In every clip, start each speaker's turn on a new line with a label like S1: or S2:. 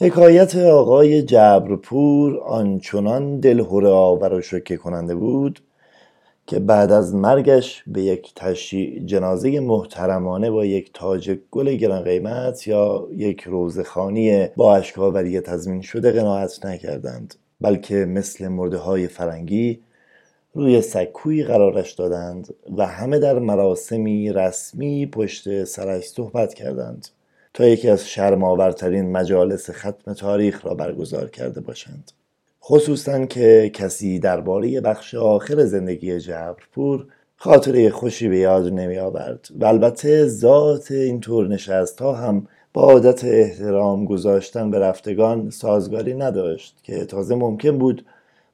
S1: حکایت آقای جبرپور آنچنان دلهره آور و شوکه کننده بود که بعد از مرگش به یک تشییع جنازه محترمانه با یک تاج گل گران قیمت یا یک روضه خوانی با اشکاوری تضمین شده قناعت نکردند بلکه مثل مرده های فرنگی روی سکویی قرارش دادند و همه در مراسمی رسمی پشت سرش صحبت کردند. تا یکی از شرمآورترین مجالس ختم تاریخ را برگزار کرده باشند. خصوصا که کسی درباره بخش آخر زندگی جبرپور خاطره خوشی به یاد نمی آورد و البته ذات این طور نشست ها هم با عادت احترام گذاشتن به رفتگان سازگاری نداشت که تازه ممکن بود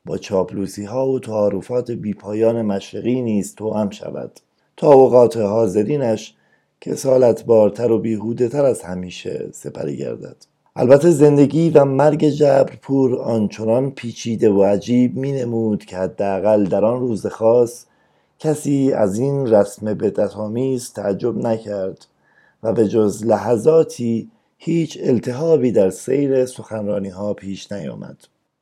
S1: با چاپلوسی ها و تعارفات بیپایان مشرقی نیز هم شود. تا اوقات حاضرینش که سالت بارتر و بیهوده تر از همیشه سپری گردد. البته زندگی و مرگ جبرپور آنچنان پیچیده و عجیب می نمود که حداقل در آن روز خاص کسی از این رسم بدعتآمیز تعجب نکرد و به جز لحظاتی هیچ التهابی در سیر سخنرانی ها پیش نیامد.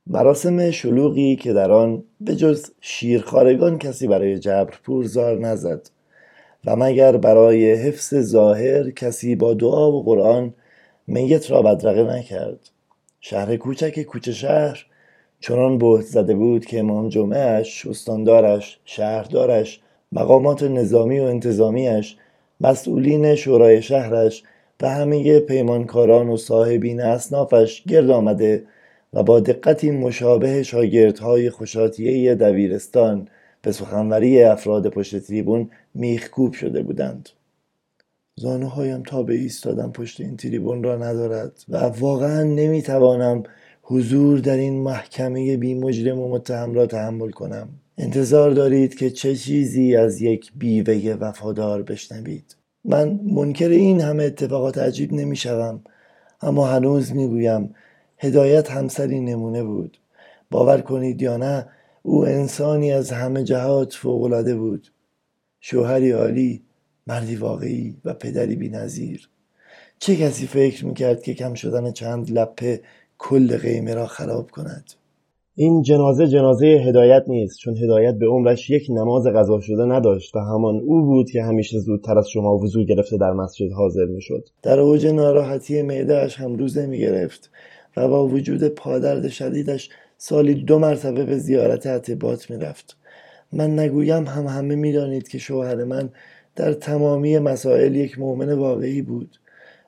S1: مراسم شلوغی که در آن به جز شیرخارگان کسی برای جبرپور زار نزد. و مگر برای حفظ ظاهر کسی با دعا و قرآن میت را بدرقه نکرد؟ شهر کوچک کوچه شهر چنان بهت زده بود که امام جمعهش استاندارش شهردارش مقامات نظامی و انتظامیش مسئولین شورای شهرش و همه پیمانکاران و صاحبین اصنافش گرد آمده و با دقتی مشابه شاگردهای خوشاتیه دبیرستان به سخنوری افراد پشت تریبون میخکوب شده بودند. زانوهایم تا به ایستادن پشت این تریبون را ندارد و واقعا نمی‌توانم حضور در این محکمه بی مجرم و متهم را تحمل کنم. انتظار دارید که چه چیزی از یک بیوه وفادار بشنوید. من منکر این همه اتفاقات عجیب نمی‌شوم اما هنوز می‌گویم هدایت همسری نمونه بود. باور کنید یا نه او انسانی از همه جهات فوقالعاده بود. شوهری عالی مردی واقعی و پدری بینظیر. چه کسی فکر می‌کرد که کم شدن چند لپه کل قیمه را خراب کند؟ این جنازه جنازه هدایت نیست چون هدایت به عمرش یک نماز قضا شده نداشت و همان او بود که همیشه زودتر از شما وضوع گرفته در مسجد حاضر می‌شد. در اوج ناراحتی معدهاش هم روزه می‌گرفت و با وجود پادرد شدیدش سالی دو مرتبه به زیارت عتبات می‌رفت. من نگویم هم همه می‌دانید که شوهر من در تمامی مسائل یک مؤمن واقعی بود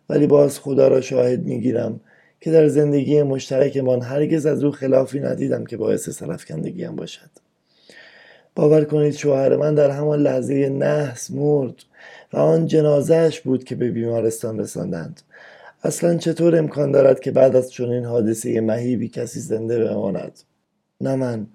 S1: ولی باز خدا را شاهد می‌گیرم که در زندگی مشترکمان هرگز از او خلافی ندیدم که باعث سرفکندگیم باشد. باور کنید شوهر من در همان لحظه نحس مرد و آن جنازهش بود که به بیمارستان رساندند. اصلا چطور امکان دارد که بعد از چنین حادثه مهیبی کسی زنده بماند؟ نه من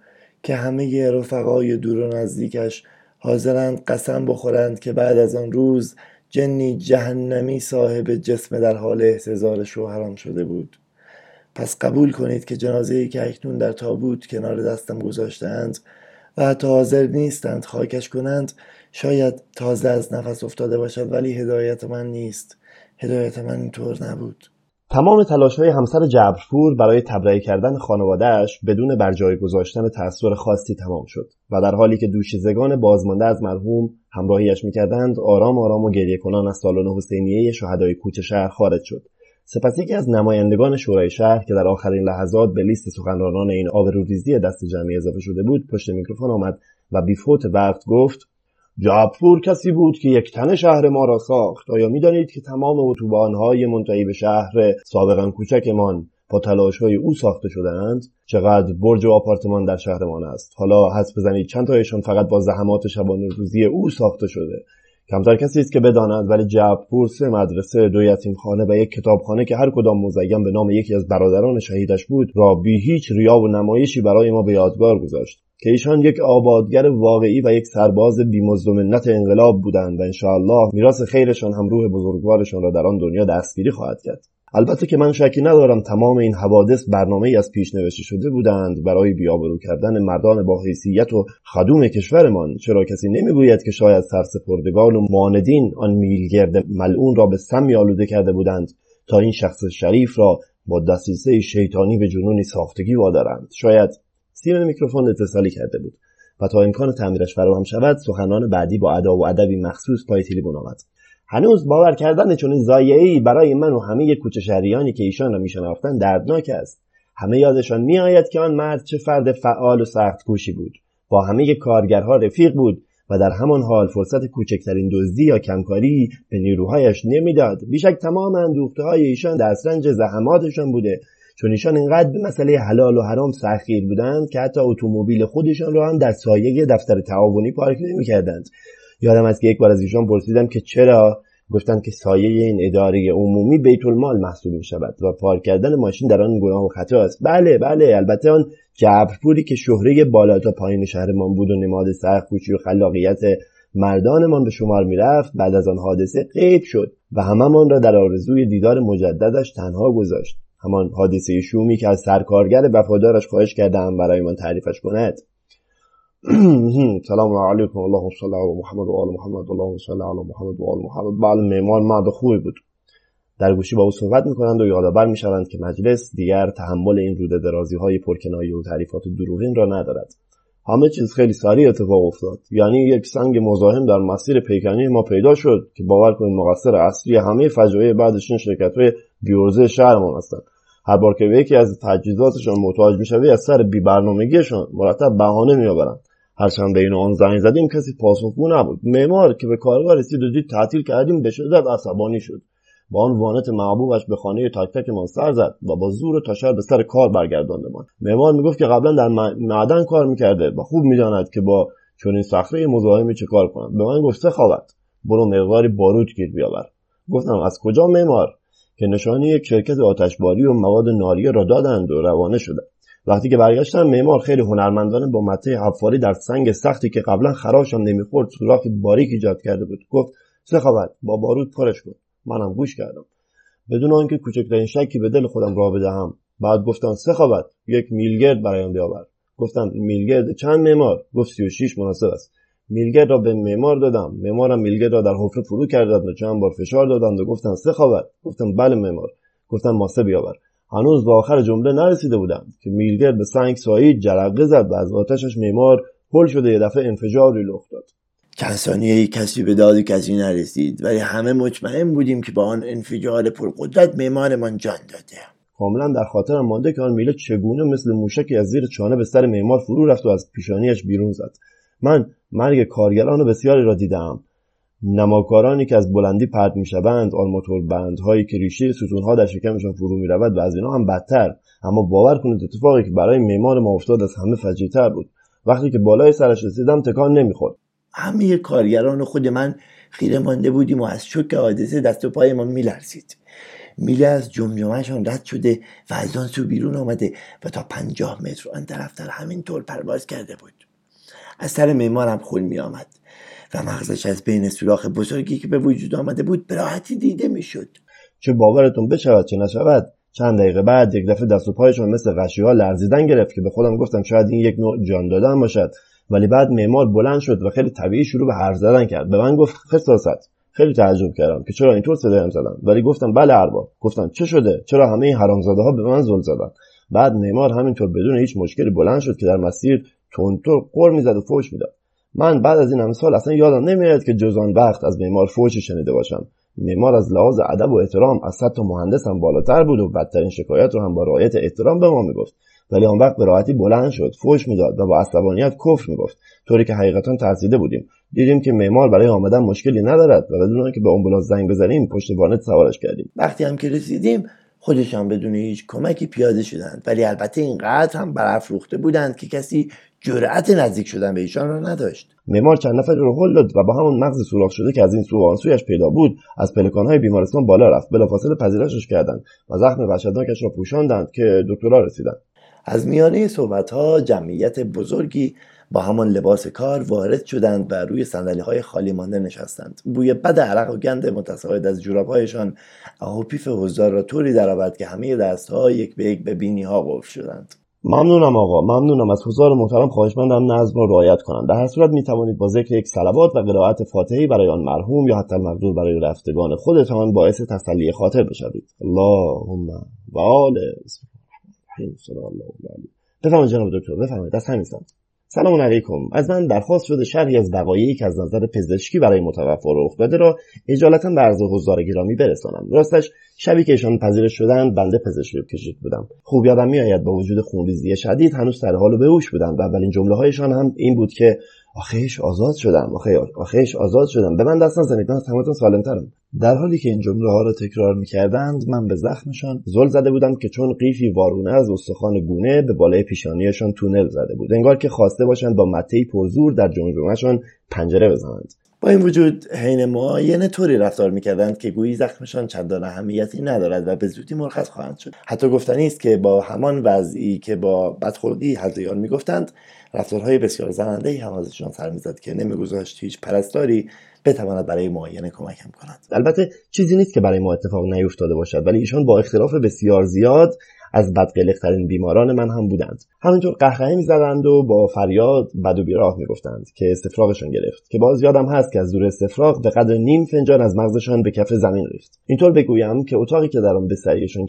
S1: که همه رفقای دور و نزدیکش حاضرند قسم بخورند که بعد از آن روز جنی جهنمی صاحب جسم در حال احتضار شوهرم شده بود. پس قبول کنید که جنازه ای که اکنون در تابوت کنار دستم گذاشتهاند و حتی حاضر نیستند خاکش کنند شاید تازه از نفس افتاده باشد ولی هدایت من نیست. هدایت من اینطور نبود.
S2: تمام تلاش های همسر جبرپور برای تبرئه کردن خانوادهش بدون بر جای گذاشتن تأثیر خاصی تمام شد و در حالی که دوشیزگان بازمانده از مرحوم همراهیش می‌کردند آرام آرام و گریه کنان از سالن حسینیه شهدای کوچه شهر خارج شد. سپس یکی از نمایندگان شورای شهر که در آخرین لحظات به لیست سخنرانان این آبروریزی دست جمعی اضافه شده بود پشت میکروفون آمد و بیفوت وقت گفت جعفور کسی بود که یک تن شهر ما را ساخت. آیا می‌دانید که تمام اتوبانهای منتهی به شهر سابقا کوچکمان با تلاش های او ساخته شدهاند؟ چقدر برج و آپارتمان در شهرمان است؟ حالا حس بزنید چند تایشان فقط با زحمات شبانه روزی او ساخته شده. کمتر کسی است که بداند ولی جعفور سه مدرسه دو خانه و یک کتابخانه که هر کدام مزیم به نام یکی از برادران شهیدش بود را بی هیچ ریا و نمایشی برای ما به یادگار گذاشت که ایشان یک آبادگر واقعی و یک سرباز بیمزد منت انقلاب بودند و انشاءالله میراث خیرشان هم روح بزرگوارشان را در آن دنیا دستگیری خواهد کرد. البته که من شکی ندارم تمام این حوادث برنامه ای از پیش نوشته شده بودند. برای بیابرو کردن مردان با حیثیت و خدوم کشورمان چرا کسی نمی‌گوید که شاید سرسپردگان و ماندین آن میلگرد ملعون را به سمی آلوده کرده بودند تا این شخص شریف را با دستیسه شیطانی به جنونی ساختگی وادارند. شاید سیم میکروفون اتصالی کرده بود و تا امکان تعمیرش فراهم شود سخنان بعدی با ادا و ادبی مخصوص پای تلفن آمد. هنوز باور کردن چنین ضایعهای برای من و همه کوچه شهریانی که ایشان را میشناختند دردناک است. همه یادشان میآید که آن مرد چه فرد فعال و سخت کوشی بود. با همه کارگرها رفیق بود و در همان حال فرصت کوچکترین دزدی یا کمکاری به نیروهایش نمی‌داد. بیشک تمام اندوخته های ایشان در سنج زحماتشان بوده. چون ایشان اینقدر به مسئله حلال و حرام سخیر بودند که حتی اتومبیل خودشان را هم در سایه دفتر تعاونی پارک نمی‌کردند. یادم است که یک بار از ایشان پرسیدم که چرا؟ گفتند که سایه این اداره عمومی بیت المال محسوب می شود و پارک کردن ماشین در آن گناه و خطا است. بله بله البته آن جبرپوری که شهره بالا تا پایین شهرمان بود و نماد سرخوشی و خلاقیت مردانمان به شمار می‌رفت بعد از آن حادثه غیب شد و هممان را در آرزوی دیدار مجددش تنها گذاشت. همان حادثه شومی که از سرکارگر وفادارش خواهش کردم برایمان تعریفش کند. سلام علیکم. اللهم صل علی محمد و آل محمد. اللهم صل علی محمد و آل محمد. بله معمار مرد خوبی بود. در گوشی با او صحبت می‌کنند و یادآور می‌شوند که مجلس دیگر تحمل این روده درازی های پرکنایه و تعریفات دروغین را ندارد. همه چیز خیلی سریع اتفاق افتاد. یعنی یک سنگ مزاحم در مسیر پیکنی ما پیدا شد که باور کنید مقصر اصلی همه فجایع بعدش این شرکت های بیورزه شهرمان هستند. هر بار که به یکی از تجهیزاتشان محتاج می‌شوی از سر بیبرنامگیشان مرتب بهانه میآورند. هرچند به این آن زنگ زدیم کسی پاسخگو نبود. معمار که به کارگاه رسید و دید تعطیل کردیم به شدت عصبانی شد. با آن وانت محبوبش به خانه تک تکمان سر زد و با زور تاشر به سر کار برگرداندمان معمار می‌گفت که قبلا در معدن کار می‌کرده و خوب می‌داند که با چنین صخره مزاحمی چه کار کنم. به من گفت سخاوت برو مقداری باروت گیر بیاور. گفتم از کجا معمار؟ که نشانی یک شرکت آتشباری و مواد ناریه را دادند و روانه شده وقتی که برگشتم معمار خیلی هنرمندانه با مته حفاری در سنگ سختی که قبلا خراشم نمی‌خورد سوراخ باریک ایجاد کرده بود. گفت سخاوت با بارود پرش کن. منم گوش کردم. بدون آنکه کوچکترین شکی به دل خودم را بدهم بعد گفتم سخاوت یک میلگرد برایم بیاور. گفتم میلگرد چند معمار؟ گفت 36 مناسب است. میلگرد را به معمار دادم. معمارم میلگرد را در حفره فرو کردند و چند بار فشار دادند و گفتم سخاوت گفتم بله معمار. گفتم ماسه بیاور. هنوز به آخر جمله نرسیده بودم که میلگرد به سنگ سایید جرقه زد و از آتشش معمار هل شده یه دفعه انفجاری لخت داد.
S1: ثانیه کسی به داد کسی نرسید ولی همه مطمئن بودیم که با آن انفجار پرقدرت معمارمان جان داده.
S2: کاملا در خاطرم مانده که آن میله چگونه مثل موشکی از زیر چانه به سر معمار فرو رفت و از پیشانیش بیرون زد. من مرگ کارگران بسیاری را دیدم. نماکارانی که از بلندی پرت می‌شوند آرماتور بندهایی که ریشه ستونها در شکمشان فرو می‌رود و از اینها هم بدتر. اما باور کنید اتفاقی که برای معمار ما افتاد از همه فجیعتر بود. وقتی که بالای سرش رسیدم تکان نمی‌خورد.
S1: همه کارگران خود من خیره مانده بودیم و از شک حادثه دست و پایمان میلرزید. میله از جمجمهشان رد شده و از آن سو بیرون آمده و تا پنجاه متر آن طرف در همین طور پرواز کرده بود. از سر معمارم خون می آمد و مغزش از بین سوراخ بزرگی که به وجود آمده بود به راحتی دیده می‌شد.
S2: چه باورتون بشود چه نشود؟ چند دقیقه بعد یک دفعه دست و پایشون مثل غشی ها لرزیدن گرفت که به خودم گفتم شاید این یک نوع جان دادن باشد. ولی بعد معمار بلند شد و خیلی طبیعی شروع به حرف زدن کرد. به من گفت خصاصت خیلی تعجب کردم که چرا اینطور صدایم زدن ولی گفتم بله ارباب. گفتم چه شده؟ چرا همه این حرامزاده ها به من زل زدن؟ بعد معمار همینطور بدون هیچ مشکلی بلند شد که در مسیر تونتور قر می‌زد و فوش می‌داد. من بعد از این همه سال اصلا یادم نمیاد که جز آن وقت از معمار فوشی شنیده باشم. معمار از لحاظ ادب و احترام از صد تا مهندس هم بالاتر بود و بدترین شکایت رو هم با رعایت احترام به ما می‌گفت. ولی آن وقت به راحتی بلند شد فوش می‌داد و با عصبانیت کفر می‌گفت. طوری که حقیقتا ترسیده بودیم. دیدیم که معمار برای آمدن مشکلی ندارد و بدون که به آمبولانس زنگ بزنیم پشت وانت سوارش کردیم.
S1: وقتی هم که رسیدیم خودشان بدون هیچ کمکی پیاده شدند. ولی البته اینقدر هم برافروخته بودند که کسی جرأت نزدیک شدن به ایشان را نداشت.
S2: معمار چند نفر رو هل داد و با همون مغز سوراخ شده که از این سو و آن سویش پیدا بود از پلکانهای بیمارستان بالا رفت. بلافاصله پذیرشش کردند و زخم وحشتناکش را پوشاندند که دکترها رسیدند.
S1: از میانه صحبت ها جمعیت بزرگی با همان لباس کار وارد شدند و روی سندلی های خالی مانده نشستند. بوی بد عرق و گند متساعد از جورابهایشان و پیف حضار را طوری درآورد که همه دستها یک به یک به بینی ها قفل شدند.
S2: ممنونم آقا ممنونم. از حضار محترم خواهشمندم نظم را رعایت کنند در هر صورت می توانید با ذکر یک صلوات و قرائت فاتحی برای آن مرحوم یا حتی المقدور برای رفتگان خودتان باعث تسلی خاطر بشوید. اللهم و آل بفرمایید جناب دکتر بفرمایید. از همین سمت. سلام علیکم. از من درخواست شده شرحی از وقایعی که از نظر پزشکی برای متوفا رخ داده را اجالتا به عرض حضار گرامی برسانم. راستش شبی که ایشان پذیرش شدند بنده پزشکی کشید بودم. خوب یادم میآید با وجود خونریزی شدید هنوز سر حال بهوش بودند و اولین جمله هایشان هم این بود که آخیش آزاد شدم آخیش آزاد شدم. به من دست نزنید من از همتون سالمترم. در حالی که این جمله ها را تکرار می‌کردند من به زخمشان زل زده بودم که چون قیفی وارونه از استخوان گونه به بالای پیشانیشان تونل زده بود. انگار که خواسته باشند با مته پرزور در جمجمهشان پنجره بزنند.
S1: این وجود حین معاینه طوری رفتار می‌کردند که گویی زخمشان چندان اهمیتی ندارد و به زودی مرخص خواهند شد. حتی گفتنی است که با همان وضعی که با بدخلقی هزیان می‌گفتند رفتارهای بسیار زننده هم ازشان سر می‌زد که نمیگذاشت هیچ پرستاری بتواند برای معاینه کمکم کند.
S2: البته چیزی نیست که برای ما اتفاق نیفتاده باشد ولی ایشان با اختلاف بسیار زیاد از بدقلقترین بیماران من هم بودند. همینطور قهقهه می‌زدند و با فریاد بد و بیراه می‌گفتند که استفراغشان گرفت که باز یادم هست که از دور استفراغ به قدر نیم فنجان از مغزشان به کف زمین ریخت. اینطور بگویم که اتاقی که در آن به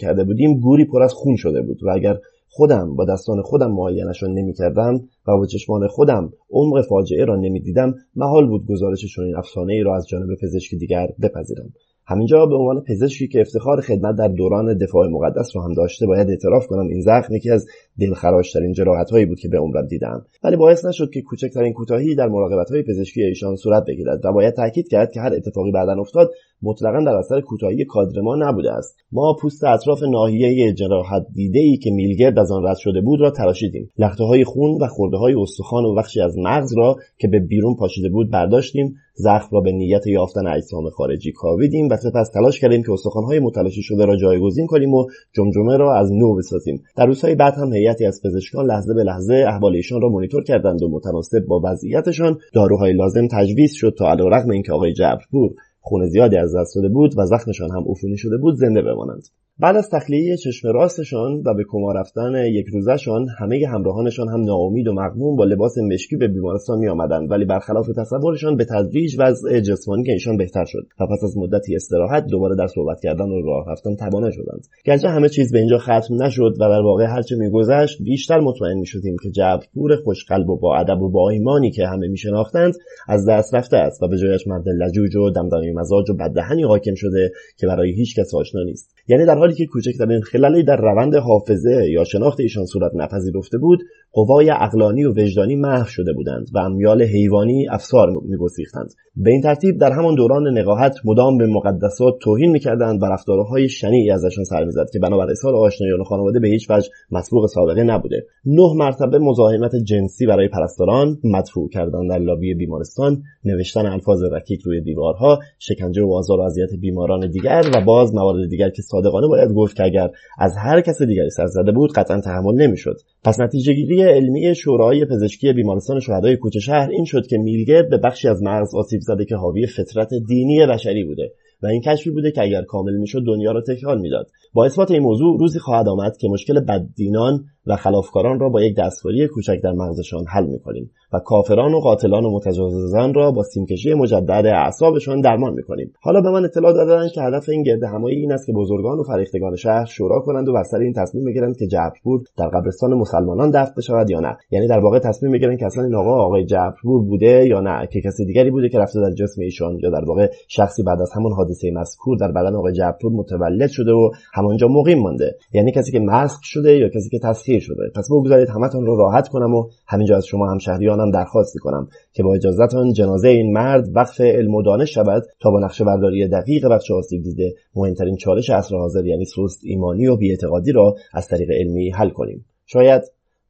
S2: کرده بودیم گوری پر از خون شده بود و اگر خودم با دستان خودم معاینشان نمی‌کردم و با چشمان خودم عمق فاجعه را نمی‌دیدم محال بود گزارش چنین افسانه ای را از جانب پزشکی دیگر بپذیرم. همینجا به عنوان پزشکی که افتخار خدمت در دوران دفاع مقدس رو هم داشته باید اعتراف کنم این زخم یکی از دلخراشترین جراحت هایی بود که به عمرم دیدم. ولی باعث نشد که کوچکترین کوتاهی در مراقبت های پزشکی ایشان صورت بگیرد و باید تاکید کرد که هر اتفاقی بعدا افتاد مطلقا در اثر کوتاهی کادر ما نبوده است. ما پوست اطراف ناحیه جراحت دیده ای که میلگرد از آن رد شده بود را تراشیدیم. لخته های خون و خورده های استخوان و بخشی از مغز را که به بیرون پاشیده بود برداشتیم. زخم را به نیت یافتن اجسام خارجی کاویدیم و سپس تلاش کردیم که استخوانهای متلاشی شده را جایگزین کنیم و جمجمه را از نو بسازیم. در روزهای بعد هم هیئتی از پزشکان لحظه به لحظه احوال ایشان را مانیتور کردند و متناسب با وضعیتشان داروهای لازم تجویز شد تا علیرغم اینکه آقای جبرپور خون زیادی از دست داده بود و زخمشان هم عفونی شده بود زنده بمانند. بعد از تخلیه چشم راستشان و به کما رفتن یک روزشان همه همراهانشان هم ناامید و مغموم با لباس مشکی به بیمارستان می آمدند ولی برخلاف تصورشان به تدریج وضع جسمانی که ایشان بهتر شد. و پس از مدتی استراحت دوباره در صحبت کردن و راه رفتن توانه شدند. گرچه همه چیز به اینجا ختم نشد و در واقع هرچه میگذشت بیشتر مطمئن می‌شدیم که جبرپور خوشقلب و با ادب و با ایمانی که همه میشناختند از دست رفته است و به جایش مرد لجوج و دمدمه مزاج و بددهنی حاکم شده که برای هیچ کس آشنا نیست. یعنی در حالی که کوچکترین خلالی در روند حافظه یا شناخت ایشان صورت نپذیرفته بود قوای اقلانی و وجدانی محو شده بودند و امیال حیوانی افسار میگسیختند. به این ترتیب در همان دوران نقاهت مدام به مقدسات توهین می‌کردند و رفتارهای شنیعی ازشان سر می‌زد که بنابر اظهار آشنایان خانواده به هیچ وجه مسبوق سابقه نبوده. نه مرتبه مزاحمت جنسی برای پرستاران مدفوع کردن در لابی بیمارستان نوشتن الفاظ رکیک روی دیوارها شکنجه و آزار و اذیت بیماران دیگر و باز موارد دیگر که صادقانه باید گفت که اگر از هر کس دیگری سر زده بود قطعا تحمل نمی‌شد. پس نتیجه گیری علمی شورای پزشکی بیمارستان شهدای کوچه شهر این شد که میلگرد به بخشی از مغز آسیب زده که حاوی فطرت دینی بشری بوده و این کشفی بوده که اگر کامل می‌شد دنیا را تکان می‌داد. با اثبات این موضوع روزی خواهد آمد که مشکل بددینان و خلافکاران را با یک دستکاری کوچک در مغزشان حل می‌کنیم و کافران و قاتلان و متجاوزان را با سیمکشی مجدد اعصابشان درمان می‌کنیم. حالا به من اطلاع دادند که هدف این گرد همایی این است که بزرگان و فریختگان شهر شورا کنند و بر سر این تصمیم بگیرند که جبرپور در قبرستان مسلمانان دفن بشود یا نه. یعنی در واقع تصمیم بگیرند که اصلا این آقا آقای جبرپور بوده یا نه که کسی دیگری بوده که رفته در جسم ایشان یا در واقع شخصی بعد از همون حادثه مذکور در بدن آقای جبرپور متولد شده و همانجا مقیم مانده. یعنی کسی که مسخ شده یا کسی که شده. پس بگذارید همتون رو راحت کنم و همینجا از شما همشهریانم درخواست کنم که با اجازهتان جنازه این مرد وقف علم و دانش شود تا با نقشه برداری دقیق بخش آسیب دیده مهمترین چالش عصر حاضر یعنی سست ایمانی و بیاعتقادی را از طریق علمی حل کنیم. شاید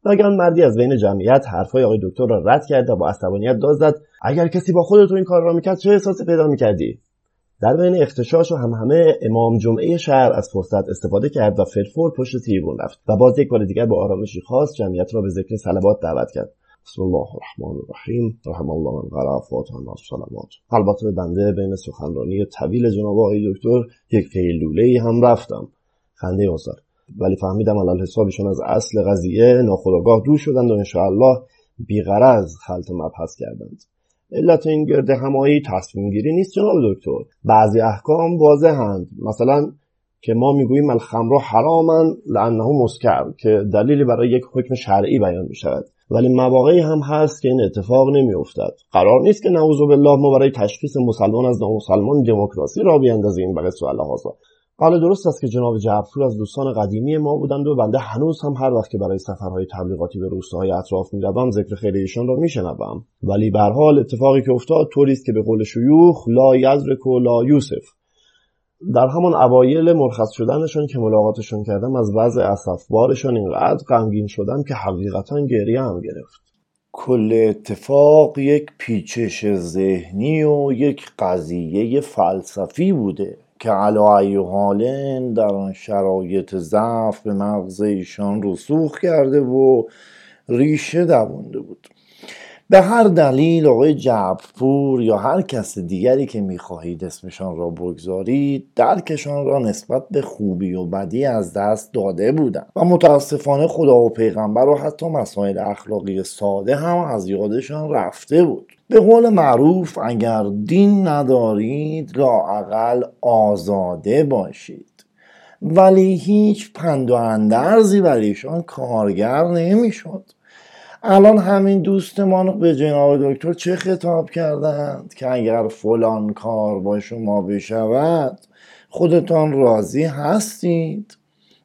S2: ناگهان مردی از بین جمعیت حرفهای آقای دکتر را رد کرد و با عصبانیت داد اگر کسی با خودت این کار را می‌کرد چه احساسی پیدا می‌کردی؟ در بین اختشاش و همه امام جمعه شهر از فرصت استفاده کرد و فرفور پشت تیربون رفت و باز یک بار دیگر با آرامشی خاص جمعیت را به ذکر صلوات دعوت کرد. بسم الله الرحمن الرحیم. رحم الله من قرأ فاتحه الصلوات. البته به بنده بین سخنرانی طویل جناب آقای دکتر یک قیلوله هم رفتم. خنده آزار. ولی فهمیدم علال حسابشون از اصل قضیه ناخداگاه دور شدند و انشاءالله بیغرض خلط مبحث کردند. علت این گرد همایی تصمیم گیری نیست جناب دکتر. بعضی احکام واضحند. مثلا که ما می‌گوییم الخمر حرامن لانه مسکر که دلیلی برای یک حکم شرعی بیان می شود ولی مواقعی هم هست که این اتفاق نمیافتد. قرار نیست که نعوذ بالله ما برای تشخیص مسلمان از نامسلمان دموکراسی را بیاندازیم. و سوال هازا بله درست است که جناب جعفر از دوستان قدیمی ما بودند و بنده هنوز هم هر وقت که برای سفرهای تبلیغاتی به روستاهای اطراف می‌روم ذکر خیر ایشان را میشنوم. ولی به حال اتفاقی که افتاد طوری است که به قول شیوخ لا یزرک و لا یوسف. در همان اوایل مرخص شدنشان که ملاقاتشان کردم از وضع اصفبارشان اینقدر غمگین شدم که حقیقتا گریه هم گرفت.
S1: کل اتفاق یک پیچش ذهنی و یک قضیه فلسفی بوده. که علا در آن شرایط ضعف به مغز ایشان رسوخ کرده و ریشه دوونده بود. به هر دلیل آقای جعفرپور یا هر کس دیگری که می‌خواهید اسمشان را بگذارید درکشان را نسبت به خوبی و بدی از دست داده بودند. و متاسفانه خدا و پیغمبر و حتی مسائل اخلاقی ساده هم از یادشان رفته بود. به قول معروف اگر دین ندارید لاعقل آزاده باشید. ولی هیچ پند و اندرزی برایشان کارگر نمی‌شد. الان همین دوستمان به جناب دکتر چه خطاب کردند که اگر فلان کار با شما بشود خودتان راضی هستید؟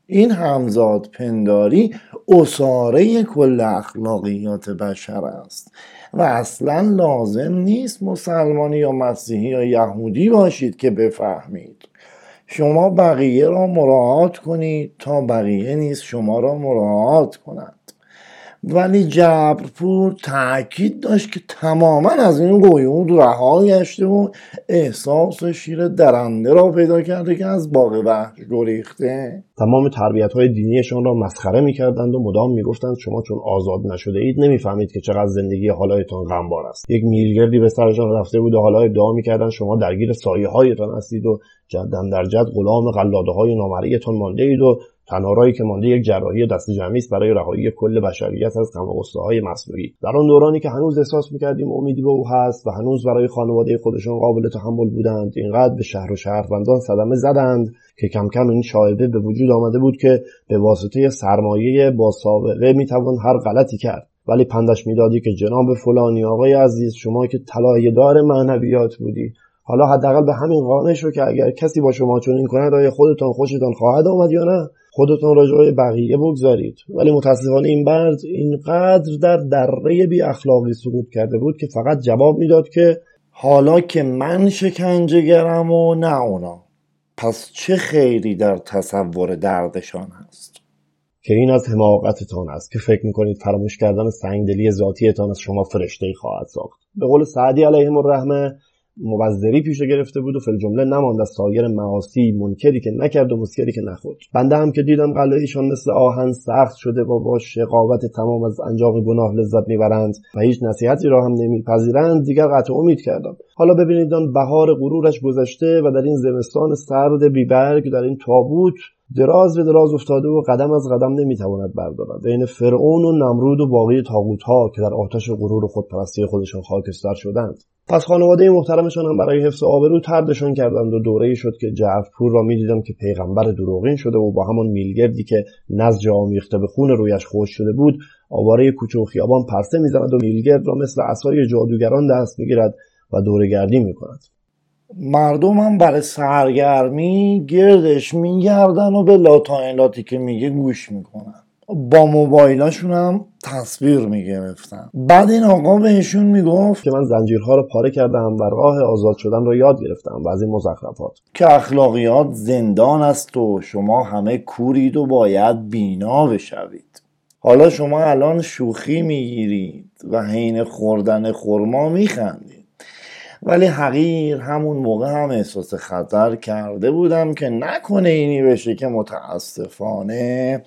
S1: این همزاد پنداری اصاره کل اخلاقیات بشر است. و اصلا لازم نیست مسلمانی یا مسیحی یا یهودی باشید که بفهمید. شما بقیه را مراعات کنید تا بقیه نیست شما را مراعات کنند. ولی جبرپور تاکید داشت که تماما از این قیود رها گشته و احساس شیر درنده را پیدا کرده که از باغ وحش گریخته.
S2: تمام تربیت های دینیشان را مسخره می‌کردند و مدام می‌گفتند شما چون آزاد نشده اید نمی‌فهمید که چقدر زندگی حالایتان غمبار است. یک میلگردی به سرشان رفته بود و حالا ادعا می‌کردند شما درگیر سایه هایتان هستید و جدن در جد غلام قلاده های نامریتان مانده اید و تنها که مانده یک جراحی دست جمعی است برای رهایی کل بشریت از غم های مصنوعی. در آن دورانی که هنوز احساس می‌کردیم امیدی به او هست و هنوز برای خانواده خودشان قابل تحمل بودند اینقدر به شهر و شهروندان صدمه زدند که کم کم این شایبه به وجود آمده بود که به واسطه سرمایه با سابقه می‌توان هر غلطی کرد. ولی پندش می‌دادی که جناب فلانی آقای عزیز شما که طلایه دار معنویات بودی. حالا حداقل به همین قانع شو که اگر کسی با شما چنین کند آیا خودتان خوشتان خواهد آمد یا نه؟ خودتون راجع بقیه بگذارید. ولی متاسفانه این مرد اینقدر در دره بی اخلاقی سقوط کرده بود که فقط جواب می‌داد که
S1: حالا که من شکنجهگرم و نه اونا. پس چه خیری در تصور دردشان هست؟
S2: که این از حماقتتان است که فکر می‌کنید فراموش کردن سنگدلی ذاتیتان از شما فرشته خواهد ساخت. به قول سعدی علیهم الرحمه مبذری پیش گرفته بود و فل جمله نماند از سایر معاصی منکری که نکرد و مسکری که نخورد. بنده هم که دیدم قلعهشان مثل آهن سخت شده و با شقاوت تمام از انجام گناه لذت می‌برند و هیچ نصیحتی را هم نمیپذیرند دیگر قطع امید کردم. حالا ببینید آن بهار غرورش گذشته و در این زمستان سرد بیبرگ در این تابوت دراز به دراز افتاده و قدم از قدم نمی‌تواند بردارد. بین فرعون و نمرود و باقی تاغوت که در آتش غرور و خودپرستی خودشان خاکستر شدند. پس خانواده محترمشان هم برای حفظ آبرو تردشان کردند و دوره شد که جعفرپور را می‌دیدم که پیغمبر دروغین شده و با همان میلگردی که نزج آمیخته به خون رویش خوش شده بود آواره کوچه و خیابان پرسه می‌زند و میلگرد را مثل اسای جادوگران دست می‌گیرد و دورگردی می‌کند.
S1: مردم هم برای سرگرمی گردش میگردن و به لاتایلاتی که میگه گوش می‌کنن. با موبایلاشون هم تصویر می‌گرفتن. بعد این آقا بهشون می‌گفت
S2: که من زنجیرها رو پاره کردم و راه آزاد شدن رو یاد گرفتم و از این مزخرفات.
S1: که اخلاقیات زندان است و شما همه کورید و باید بینا بشوید. حالا شما الان شوخی می‌گیرید و حین خوردن خورما میخندید. ولی حقیر همون موقع هم احساس خطر کرده بودم که نکنه اینی بشه که متاسفانه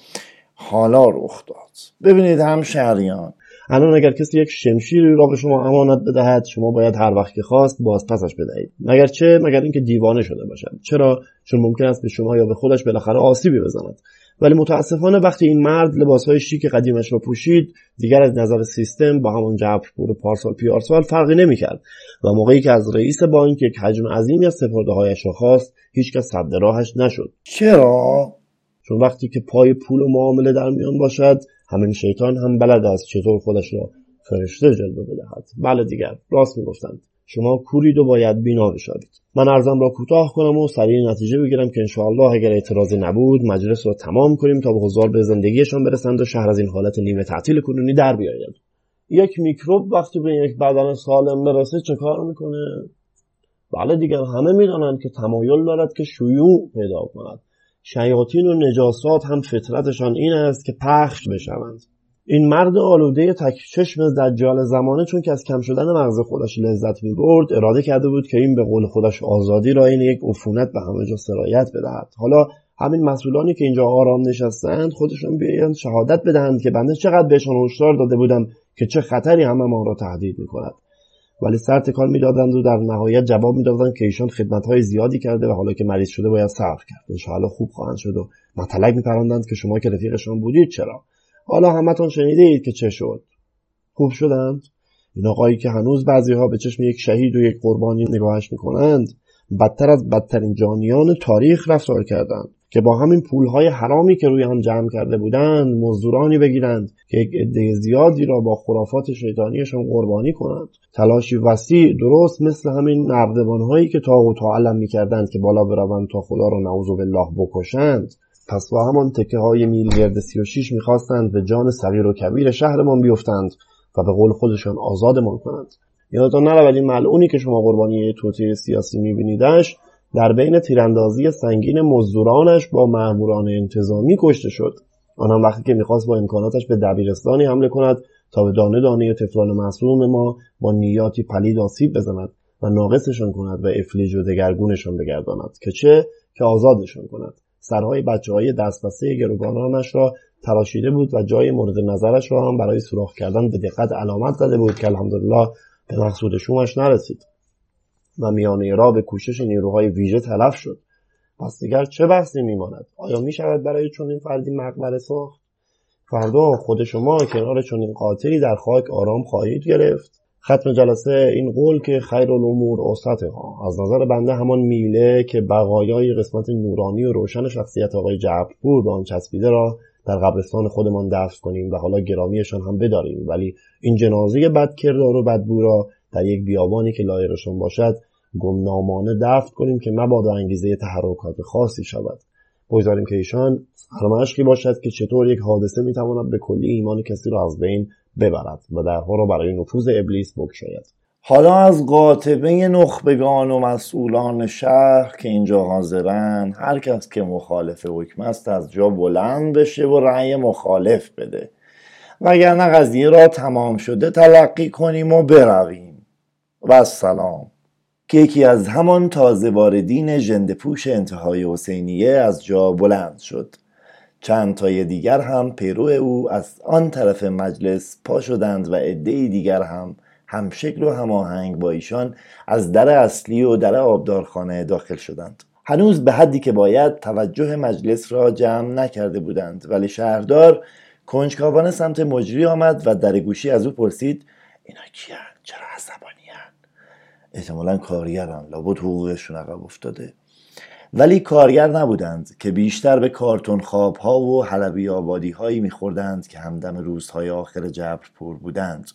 S1: حالا رخ داد. ببینید هم شریان
S2: الان اگر کسی یک شمشیری را به شما امانت بدهد شما باید هر وقت که خواست باز پسش بدهید. مگر چه؟ مگر اینکه دیوانه شده باشد. چرا؟ چون ممکن است به شما یا به خودش بالاخره آسیبی بزند. ولی متاسفانه وقتی این مرد لباسهای شیک قدیمش را پوشید دیگر از نظر سیستم با همون جبرپور پارسال پیارسال فرقی نمی‌کرد. و موقعی که از رئیس بانک یک حجم عظیمی از سپرده هایش را خواست هیچکس سد راهش نشد.
S1: چرا؟
S2: چون وقتی که پای پول و معامله در میان باشد همین شیطان هم بلد است چطور خودش را فرشته جلوه بدهد. بله دیگر راست می‌گفتند. شما کورید و باید بینا بشوید. من ارزم را کوتاه کنم و سریع نتیجه بگیرم که انشاءالله اگر اعتراضی نبود مجلس را تمام کنیم تا به حضار به زندگیشان برسند و شهر از این حالت نیمه تعطیل کنونی در بیاید. یک میکروب وقتی به یک بدن سالم برسه چه کار می‌کنه؟ بله دیگر همه می‌دانند که تمایل دارد که شیوع پیدا کند. شیاطین و نجاسات هم فطرتشان این است که پخش بشوند. این مرد آلوده تک چشم دجال زمانه چون که از کم شدن مغز خودش لذت می برد اراده کرده بود که این به قول خودش آزادی را این یک عفونت به همه جا سرایت بدهد. حالا همین مسئولانی که اینجا آرام نشستند خودشان بیایند شهادت بدهند که بنده چقدر بهشان هشدار داده بودم که چه خطری همه ما را تهدید می کند ولی سر تکان می‌دادند و در نهایت جواب می‌دادند که ایشان خدمتهای زیادی کرده و حالا که مریض شده باید صبر کرد. انشاءالله خوب خواهند شد و مطلق میپراندند که شما که رفیقشان بودید چرا. حالا همتون شنیده اید که چه شد. خوب شدند؟ این آقایی که هنوز بعضی ها به چشم یک شهید و یک قربانی نگاهش می‌کنند بدتر از بدترین جانیان تاریخ رفتار کردند. که با همین پولهای حرامی که روی هم جمع کرده بودند مزدورانی بگیرند که یک عده زیادی را با خرافات شیطانیشان قربانی کنند. تلاشی وسیع درست مثل همین نردبانهایی که تا و تا علم می‌کردند که بالا بروند تا خدا را نعوذ بالله بکشند. پس با همان تکه های میل گرد سی و شیش می‌خواستند به جان صغیر و کبیر شهرمان بیفتند و به قول خودشان آزادمان کنند. یادتان نرود این ملعونی که شما قربانی توطئه سیاسی میبینیدش در بین تیراندازی سنگین مزدورانش با مأموران انتظامی کشته شد. آنها وقتی که می‌خواست با امکاناتش به دبیرستانی حمله کند تا به دانه دانه طفلان معصوم ما با نیاتی پلید آسیب بزند و ناقصشان کند و افلیج و دگرگونشان بگرداند که چه؟ که آزادشان کند. سرهای بچه های دستبسته گروگانانش را تراشیده بود و جای مورد نظرش را هم برای سوراخ کردن به دقت علامت زده بود که الحمدلله به مقصود شومش نرسید. و میانه را به کوشش نیروهای ویژه تلف شد. پس دیگر چه بحثی میماند؟ آیا می شود برای چنین فردی مقبره ساخت؟ فردا خود شما کنار چنین قاطری در خاک آرام خواهید گرفت. ختم جلسه این قول که خیر الامور ها از نظر بنده همان میله که بقایای قسمت نورانی و روشن شخصیت آقای جعفرپور به آن چسبیده را در قبرستان خودمان دفن کنیم و حالا گرامیشان هم بداریم. ولی این جنازه بد کردار و بدبو را در یک بیابانی که لایقشان باشد گمنامانه دفن کنیم که مبادا انگیزه تحرکات خاصی شود. بگذاریم که ایشان سرمشقی باشد که چطور یک حادثه می‌تواند به کلی ایمان کسی را از بین ببرد و درها را برای نفوذ ابلیس بگشاید
S1: حالا از قاطبه نخبگان و مسئولان شهر که اینجا حاضرن هر کس که مخالف حکم است از جا بلند بشه و رأی مخالف بده. وگرنه قضیه را تمام شده تلقی کنیم و برویم. و سلام که یکی از همان تازه واردین پوش انتهای حسینیه از جا بلند شد. چند تای دیگر هم پیرو او از آن طرف مجلس پا شدند و عدهای دیگر هم هم شکل و هماهنگ با ایشان از در اصلی و در آبدارخانه داخل شدند. هنوز به حدی که باید توجه مجلس را جمع نکرده بودند ولی شهردار کنجکاوانه سمت مجری آمد و در گوشی از او پرسید اینا کیان؟ چرا عصبانیان احتمالا کارگران لابد حقوقشون عقب افتاده. ولی کارگر نبودند که بیشتر به کارتون خواب ها و حلبی آبادی هایی میخوردند که همدم روزهای آخر جبر پور بودند.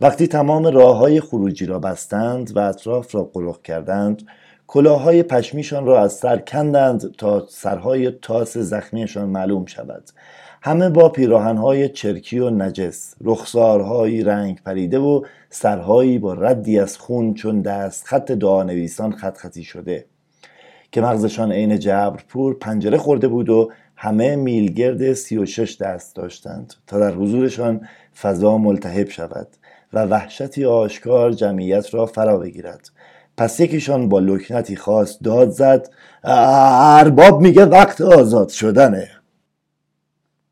S1: وقتی تمام راه های خروجی را بستند و اطراف را قلق کردند کلاههای پشمیشان را از سر کندند تا سرهای تاس زخمیشان معلوم شود. همه با پیراهنهای چرکی و نجس رخسارهایی رنگ پریده و سرهایی با ردی از خون چون دست خط دعا نویسان خط خطی شده. که مغزشان عین جبرپور پنجره خورده بود و همه میلگرد سی و شش دست داشتند تا در حضورشان فضا ملتهب شود و وحشتی آشکار جمعیت را فرا بگیرد. پس یکیشان با لکنتی خاص داد زد ارباب میگه وقت آزاد شدنه.